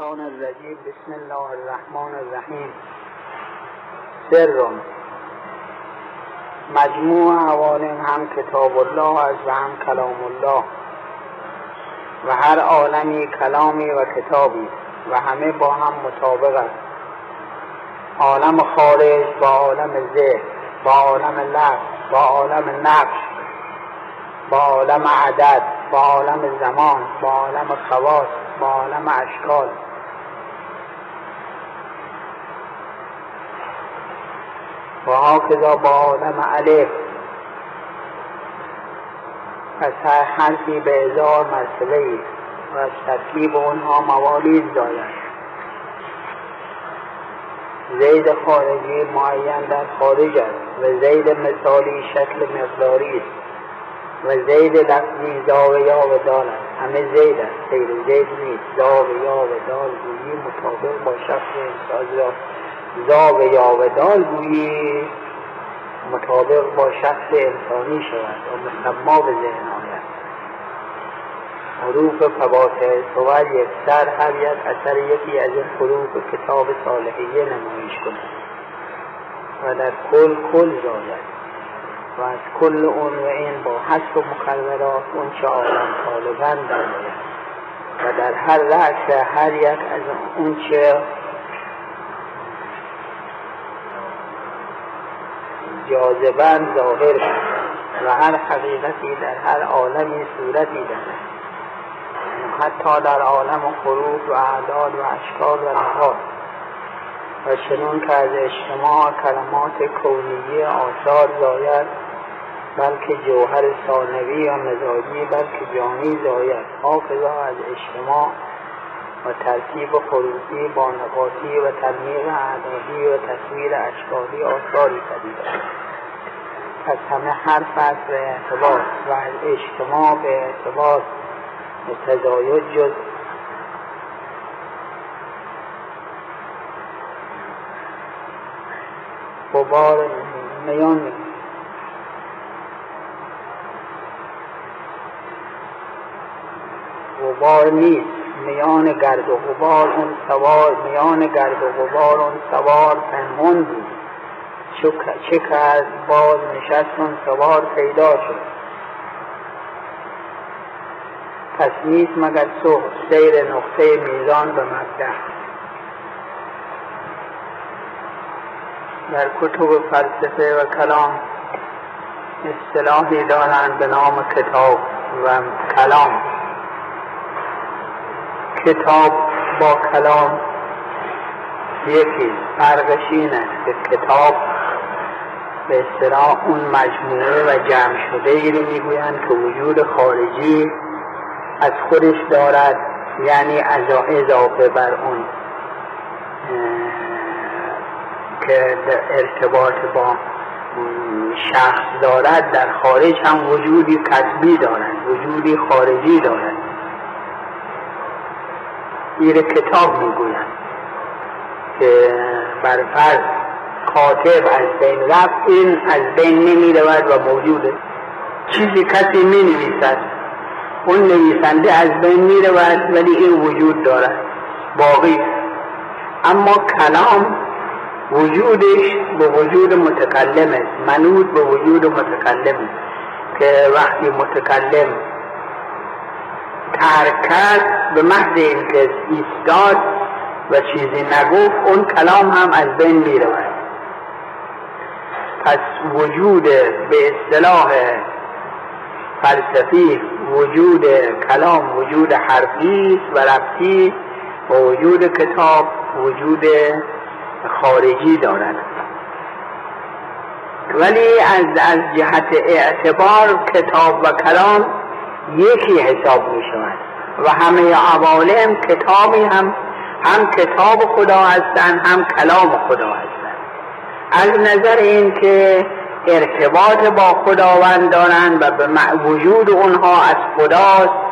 الشیطان الرجیم. بسم الله الرحمن الرحیم. سر مجموع عوالم هم کتاب الله است و هم کلام الله. و هر عالمی کلامی و کتابی و همه با هم مطابق است. عالم خارج با عالم ذهن با عالم لفظ با عالم نقش با عالم عدد با عالم زمان با عالم خواص با عالم اشکال. و هاکذا با عالم الف پس هر حرفی به هزار مرتبه و از ترکیب اونها موالید زاید زید خارجی معین در خارج است و زید مثالی شکل مقداری است و زید لفظی زاو یا و دال است. همه زید است. غیر زید نیست. زاو یا و دال گویی مطابق با شخص انسان را زاو یا و دال گویی مطابق با شخص انسانی شود و مسما به ذهن آید. حروف فواتح صور یک سر هر یک اثر یکی از این حروف کتاب صالحیه نمایش کند. و در کل کل زاید. و از کل اون و این با حسب و مقررات اون چه عالم طالبن در و در هر رأس هر یک از اون چه جاذبن ظاهر و هر حقیقتی در هر عالمی صورتی دارد. حتی در عالم خروج و اعداد و اشکال و نهاد و چنون که از اجتماع کلمات کونیه آثار زاید بلکه جوهر ثانوی یا مزاجی بلکه جانی زاید. حافظا از اجتماع و ترکیب خروجی با نقاطی و تنمیق اعدادی و تصویر اشکالی آثاری پدید پس همه هر فصل به اعتبار و اجتماع به اعتبار تزاید جز غبار میان غبار نیست. میان گرد و غبار اون سوار میان گرد و غبار اون سوار پنهون بود. چه کرد؟ باز نشست اون سوار پیدا شد. پس نیست مگر صبح سیر نقطه میزان به مبدع در کتب فلسفه و کلام اصطلاحی دارند به نام کتاب و کلام. کتاب با کلام یکی فرقش این است که کتاب به اصطلاح اون مجموعه و جمع شده ای رو می‌گویند که وجود خارجی از خودش دارد یعنی اضافه بر اون که ارتباط با شخص دارد در خارج هم وجودی کسبی دارد وجودی خارجی دارد این کتاب می‌گویند که بر فرض کاتب از بین رفت این از بین نمی و موجوده چیزی کسی می نویسد اون نویسنده از بین می رود ولی این وجود دارد باقی اما کلام وجودش به وجود متکلم است منود به وجود متکلم که وقتی متکلم ترک به محض اینکه ایستاد و چیزی نگفت اون کلام هم از بین می رود پس وجود به اصطلاح فلسفی وجود کلام وجود حرفی و رفتی و وجود کتاب وجود خارجی دارد. ولی از, از جهت اعتبار کتاب و کلام یکی حساب می شود و همه عوالم کتابی هم هم کتاب خدا هستند هم کلام خدا هستند. از نظر این که ارتباط با خداوند دارند و به وجود اونها از خداست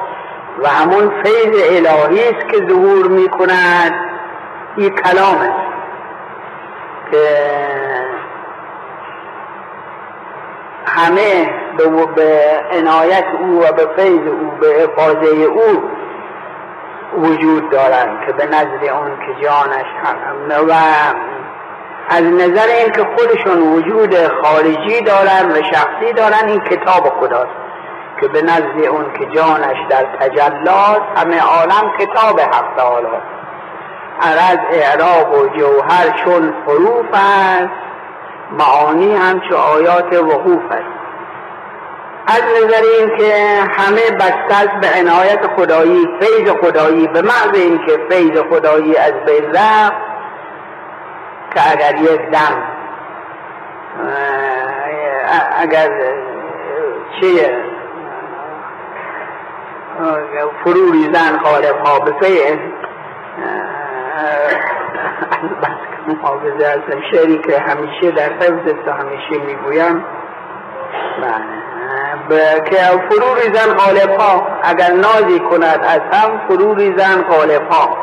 و همون فیض الهی است که ظهور می کند این کلام است که همه به عنایت او و به فیض او به افاظه او وجود دارند که به نزد اون که جانش و از نظر این که خودشون وجود خارجی دارن و شخصی دارن این کتاب خداست که به نزد اون که جانش در تجلاست همه عالم کتاب حق تعالی عرض اعراب و جوهر چون حروف است. معانی همچو آیات وقوف است. از نظر این که همه بسته به عنایت خدایی فیض خدایی به محض اینکه فیض خدایی از بین رفت که اگر یک دم اگر چیه فرو ریزن غالب ها به محافظه هستم شعری که همیشه در حفظ همیشه می‌گویم. بله. که فرو ریزن غالب ها اگر نازی کند از هم فرو ریزن غالب ها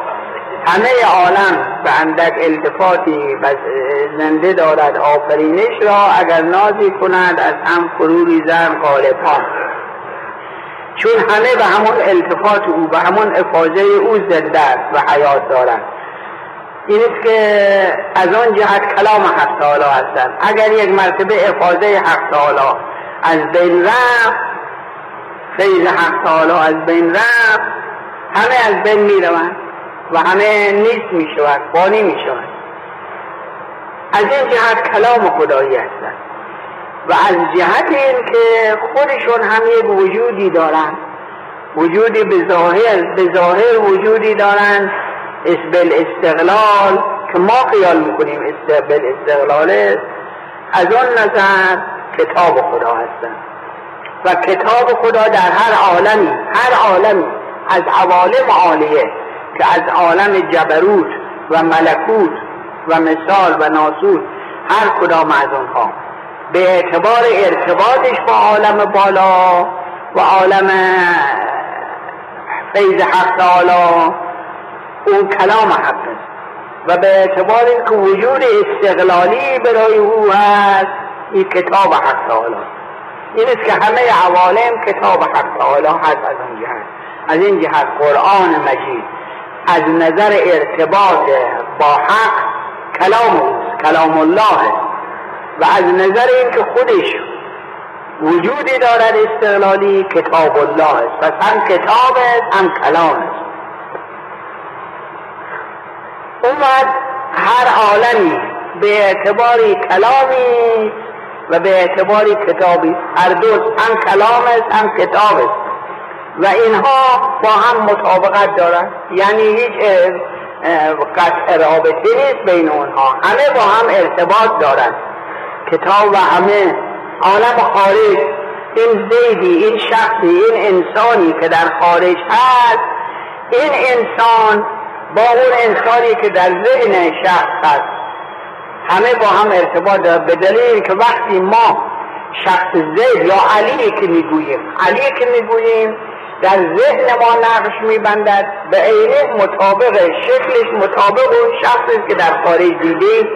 همه عالم به اندک التفاتی زنده دارد آفرینش را. اگر نازی کند از هم فرو ریزن غالب ها چون همه به همون التفات او به همون افاظه او زنده است و حیات دارد این است که از آن جهت کلام حق تعالی هستند اگر یک مرتبه افاظه حق تعالی از بین رفت فیض حق تعالی از بین رفت همه از بین می روند و همه نیست می شود بانی می شود. از این جهت کلام خدایی هستند و از جهت این که خودشون هم یک وجودی دارند وجودی به ظاهر به وجودی دارند اسبل استقلال که ما خیال می‌کنیم اسبل استقلال از آن نظر کتاب خدا هستند و کتاب خدا در هر عالمی هر عالمی از عوالم عالیه که از عالم جبروت و ملکوت و مثال و ناسود هر کدام از اونها به اعتبار ارتباطش با عالم بالا و عالم فیض حق تعالی اون کلام حق است. و به اعتبار اینکه وجود استقلالی برای او هست این کتاب حق تعالی این است که همه عوالم کتاب حق تعالی هست از اون جهت. از این جهت قرآن مجید از نظر ارتباط با حق کلام اوست کلام الله و از نظر اینکه خودش وجودی دارد استقلالی کتاب الله است. پس هم کتاب است هم کلام است. هر عالمی به اعتباری کلامی و به اعتباری کتابی. هر دو هم کلام است هم کتاب است. و اینها با هم مطابقت دارند یعنی هیچ قطع رابطه نیست بین اونها. همه با هم ارتباط دارند کتاب و همه عالم خارج. این زیدی این شخصی این انسانی که در خارج هست این انسان با اون انسانی که در ذهن شخص هست. همه با هم ارتباط دارد به دلیل که وقتی ما شخص زید یا علی که می‌گوییم علی که می‌گوییم در ذهن ما نقش میبندد. به عینه مطابق شکلش مطابق اون شخصی که در خارج دیدیم.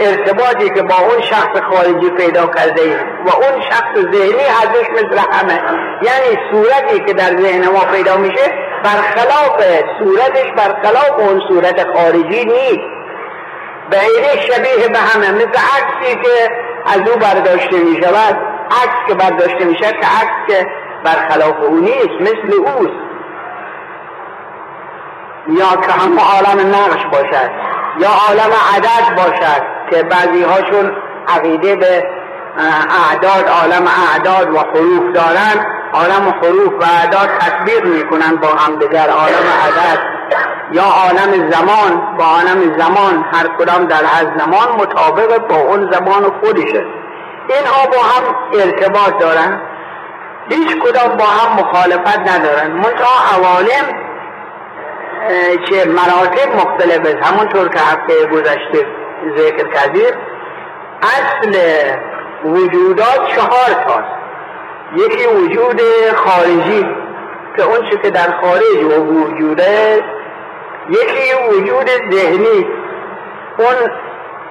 ارتباطی که با اون شخص خارجی پیدا کرده و اون شخص ذهنی ازش مثل همه. یعنی صورتی که در ذهن ما پیدا میشه برخلاف صورتش برخلاف اون صورت خارجی نیست. به عینه شبیه به همه مثل عکسی که از او برداشته می شود عکس که برداشته می شود که عکس که برخلاف او نیست مثل اوست. یا که همه عالم نقش باشد یا عالم عدد باشد که بعضی هاشون عقیده به اعداد عالم اعداد و حروف دارن. عالم حروف و اعداد تطبیق می‌کنن با هم دیگر. عالم عدد یا عالم زمان با عالم زمان هر کدام در هر زمان مطابق با اون زمان خودشه. اینها با هم ارتباط دارن. هیچ کدام با هم مخالفت ندارن. منتها عوالم چه مراتب مختلف است. همونطور که هفته گذشته ذکر کردیم اصل وجودات چهار تاست. یکی وجود خارجی که اون که در خارج وجوده یکی وجود ذهنی. اون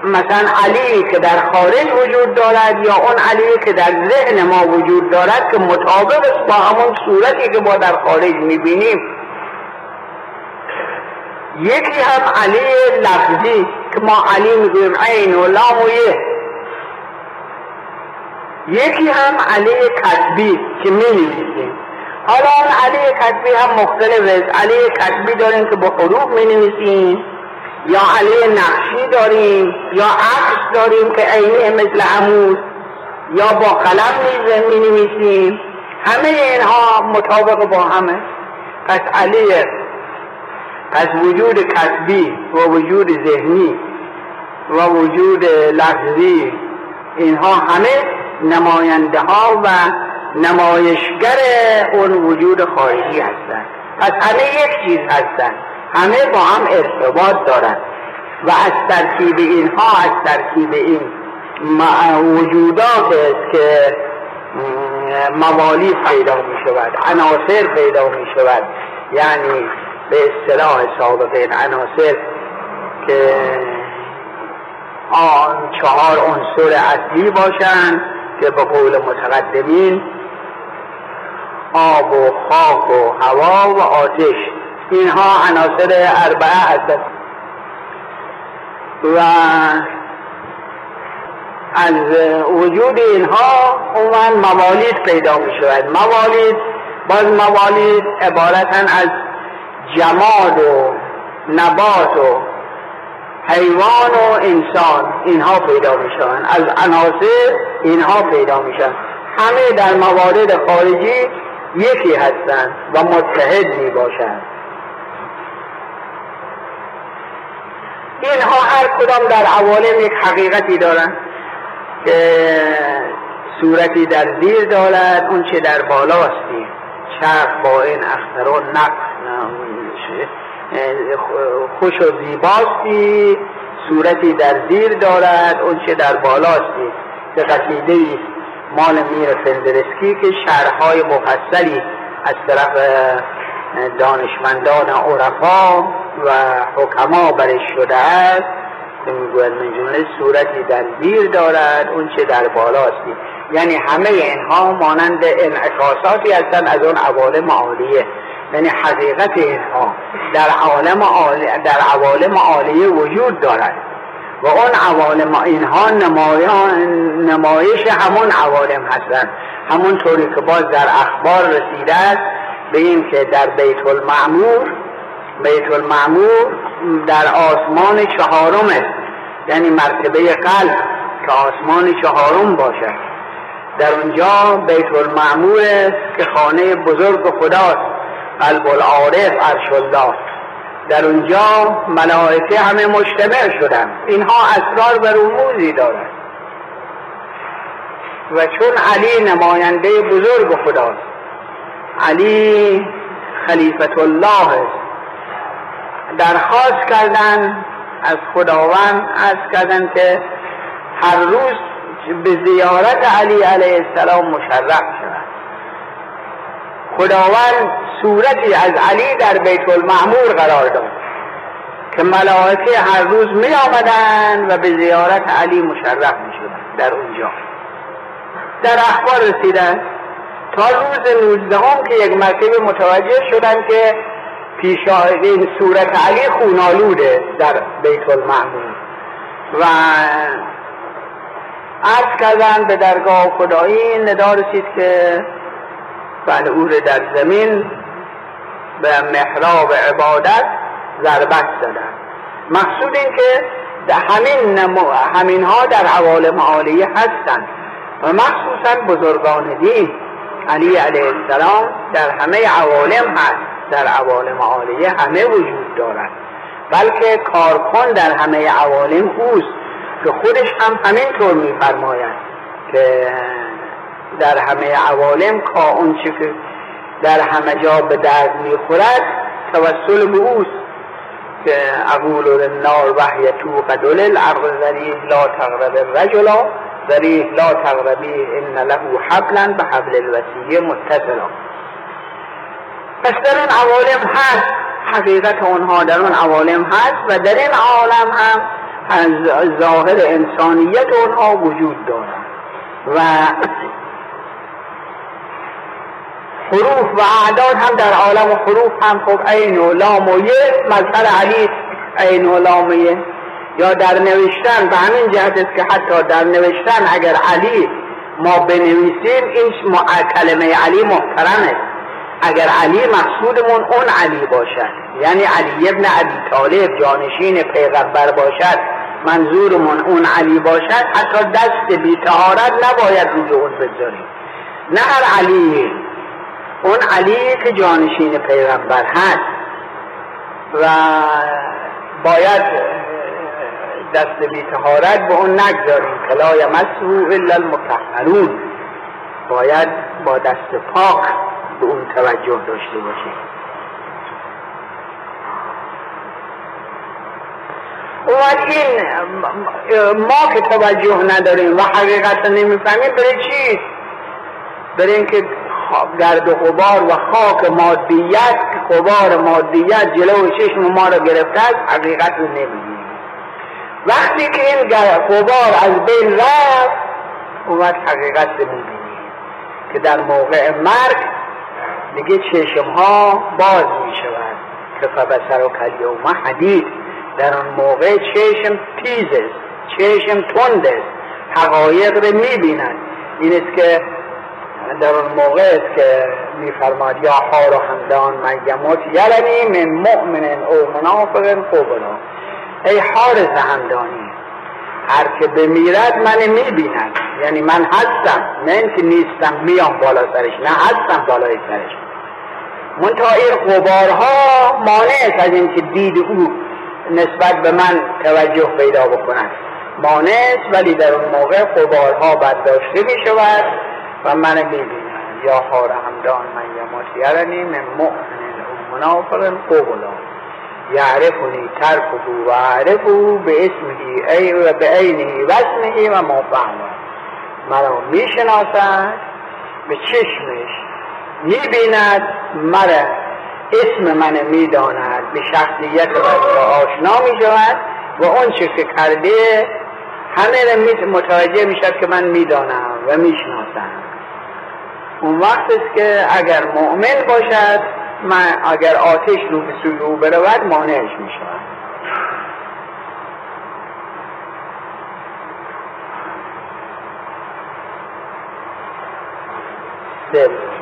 مثلا علی که در خارج وجود دارد یا اون علی که در ذهن ما وجود دارد که مطابق با همون صورتی که ما در خارج می‌بینیم. یکی هم علی لفظی که ما علی می‌گویم عین و لام یکی هم علی کتبی که می نویسیم حالا اون علی کتبی هم مختلف است علی کتبی داریم که با حروف می نویسیم یا علی نقشی داریم. یا عکس داریم که عینی مثل عمود. یا با قلم می نویسیم همه اینها مطابق با همه. پس علی پس وجود کسبی و وجود ذهنی و وجود لفظی اینها همه نماینده ها و نمایشگر اون وجود خارجی هستند پس همه یک چیز هستند همه با هم ارتباط دارند و از ترکیب اینها از ترکیب این وجودات است که موالید پیدا می شود عناصر پیدا می شود یعنی به اصطلاح سابقین عناصر که آن چهار عنصر اصلی باشند که به قول متقدمین آب و خاک و هوا و آتش اینها عناصر اربعه هستند. و از وجود اینها عموما موالید پیدا می شود. موالید باز موالید عبارتن از جماد و نبات و حیوان و انسان اینها پیدا می شوند از عناصر اینها پیدا می شوند همه در موارد خارجی یکی هستند و متحد می باشند اینها هر کدام در عوالم یک حقیقتی دارند که صورتی در زیر دارد اون چه در بالاستی چرخ با این اختران نقص خوش و زیباستی صورتی در زیر دارد اون چه در بالاستی. که قصیده مال میر فندرسکی که شرحهای مفصلی از طرف دانشمندان عرفا و حکما برش شده است. که می‌گوید صورتی در زیر دارد اون چه در بالاستی. یعنی همه اینها مانند انعکاساتی هستند از اون عوالم عالیه. یعنی حقیقت اینها در عالم در عوالم عالیه وجود دارد. و اون عوالم اینها نمایش همون عوالم هستند. همون طوری که باز در اخبار رسیده است به این که در بیت المعمور بیت المعمور در آسمان چهارم است. یعنی مرتبه قلب که آسمان چهارم باشد. در اونجا بیت المعمور است که خانه بزرگ خداست. قلب العارف عرش الله در اونجا ملائکه همه مجتمع شدن. اینها اسرار و رموزی دارد و چون علی نماینده بزرگ خداست علی خلیفت الله است. درخواست کردن از خداوند از کردن که هر روز به زیارت علی علیه السلام مشرف شود. خداوند صورتی از علی در بیت المعمور قرار داد که ملائکه هر روز می آمدن و به زیارت علی مشرف می شدن در اونجا. در اخبار رسیدن تا روز نوزدهم که یک مرتبه متوجه شدن که پیش این صورت علی خونالوده در بیت المعمور. و عرض کردن به درگاه خدایی ندا رسید که او در زمین به محراب عبادت ضربت زدن. مقصود این که همین, همین ها در عوالم عالیه هستند و مخصوصا بزرگان دین. علی علیه السلام در همه عوالم هست. در عوالم عالیه همه وجود دارد. بلکه کارکن در همه عوالم اوست. که خودش هم همین طور میفرماید که در همه عوالم کا اون که در همه جا به درد می‌خورد توسل به اوست. که اقول للنار وحی تو قدل الارض ذریح لا تغرب الرجلا ذریح لا تغربی ان له حبلا به حبل الوسیه متصلا پس در این عوالم هست حقیقت اونها در اون عوالم هست و در این عالم هم از ظاهر انسانیت اونها وجود دارد و حروف و اعداد هم در عالم حروف هم خب عین و لام و یه مظهر علی عین و لام یه. یا در نوشتن به همین جهت است که حتی در نوشتن اگر علی ما بنویسیم این کلمه علی محترم است اگر علی مقصودمون اون علی باشد. یعنی علی ابن عبی طالب جانشین پیغمبر باشد منظورمون اون علی باشد حتی دست بی تهارت نباید روی اون بذاریم نه هر علی اون علی که جانشین پیغمبر هست و باید دست بی تهارت به اون نگذاریم. کلا یمسه الا المطهرون باید با دست پاک به اون توجه داشته باشیم. و این ما که توجه نداریم و حقیقت نمی‌فهمیم بره چی؟ بره اینکه گرد و غبار و خاک مادیت غبار مادیت جلو چشم ما رو گرفته است حقیقت رو نمیدیم وقتی که این غبار از بین رفت اومد حقیقت رو که در موقع مرگ دیگه چشم ها باز می شود که فبسر و کلیوم حدید. در آن موقع چشم تیز است چشم تند است حقایق رو می‌بیند. این است که در اون موقع که میفرماد یا حار و همدان من یموت یلنی من مؤمن او منافق قبلا ای حار زهندانی هر که بمیرد من می‌بیند یعنی من هستم نه اینکه نیستم میام بالا سرش نه هستم بالای سرش. منتها این غبارها مانع از اینکه دید او نسبت به من توجه پیدا بکنند مانع ولی در اون موقع غبارها برداشته می شود و من می‌بینم. یا حار همدان من یمات یرنی من مؤمن او منافق قبلا. یعرفنی ترکه و عرفه به اسمه ای و به عینه و اسمه و ما مرا می‌شناسد به چشمش می‌بیند. مرا اسم من می‌داند به شخصیت من آشنا می‌شود و اون چه که کرده همه متوجه می‌شد که من می‌دانم و می‌شناسم. اون وقت است که اگر مؤمن باشد من اگر آتش رو به سوی او برود مانعش می شود سر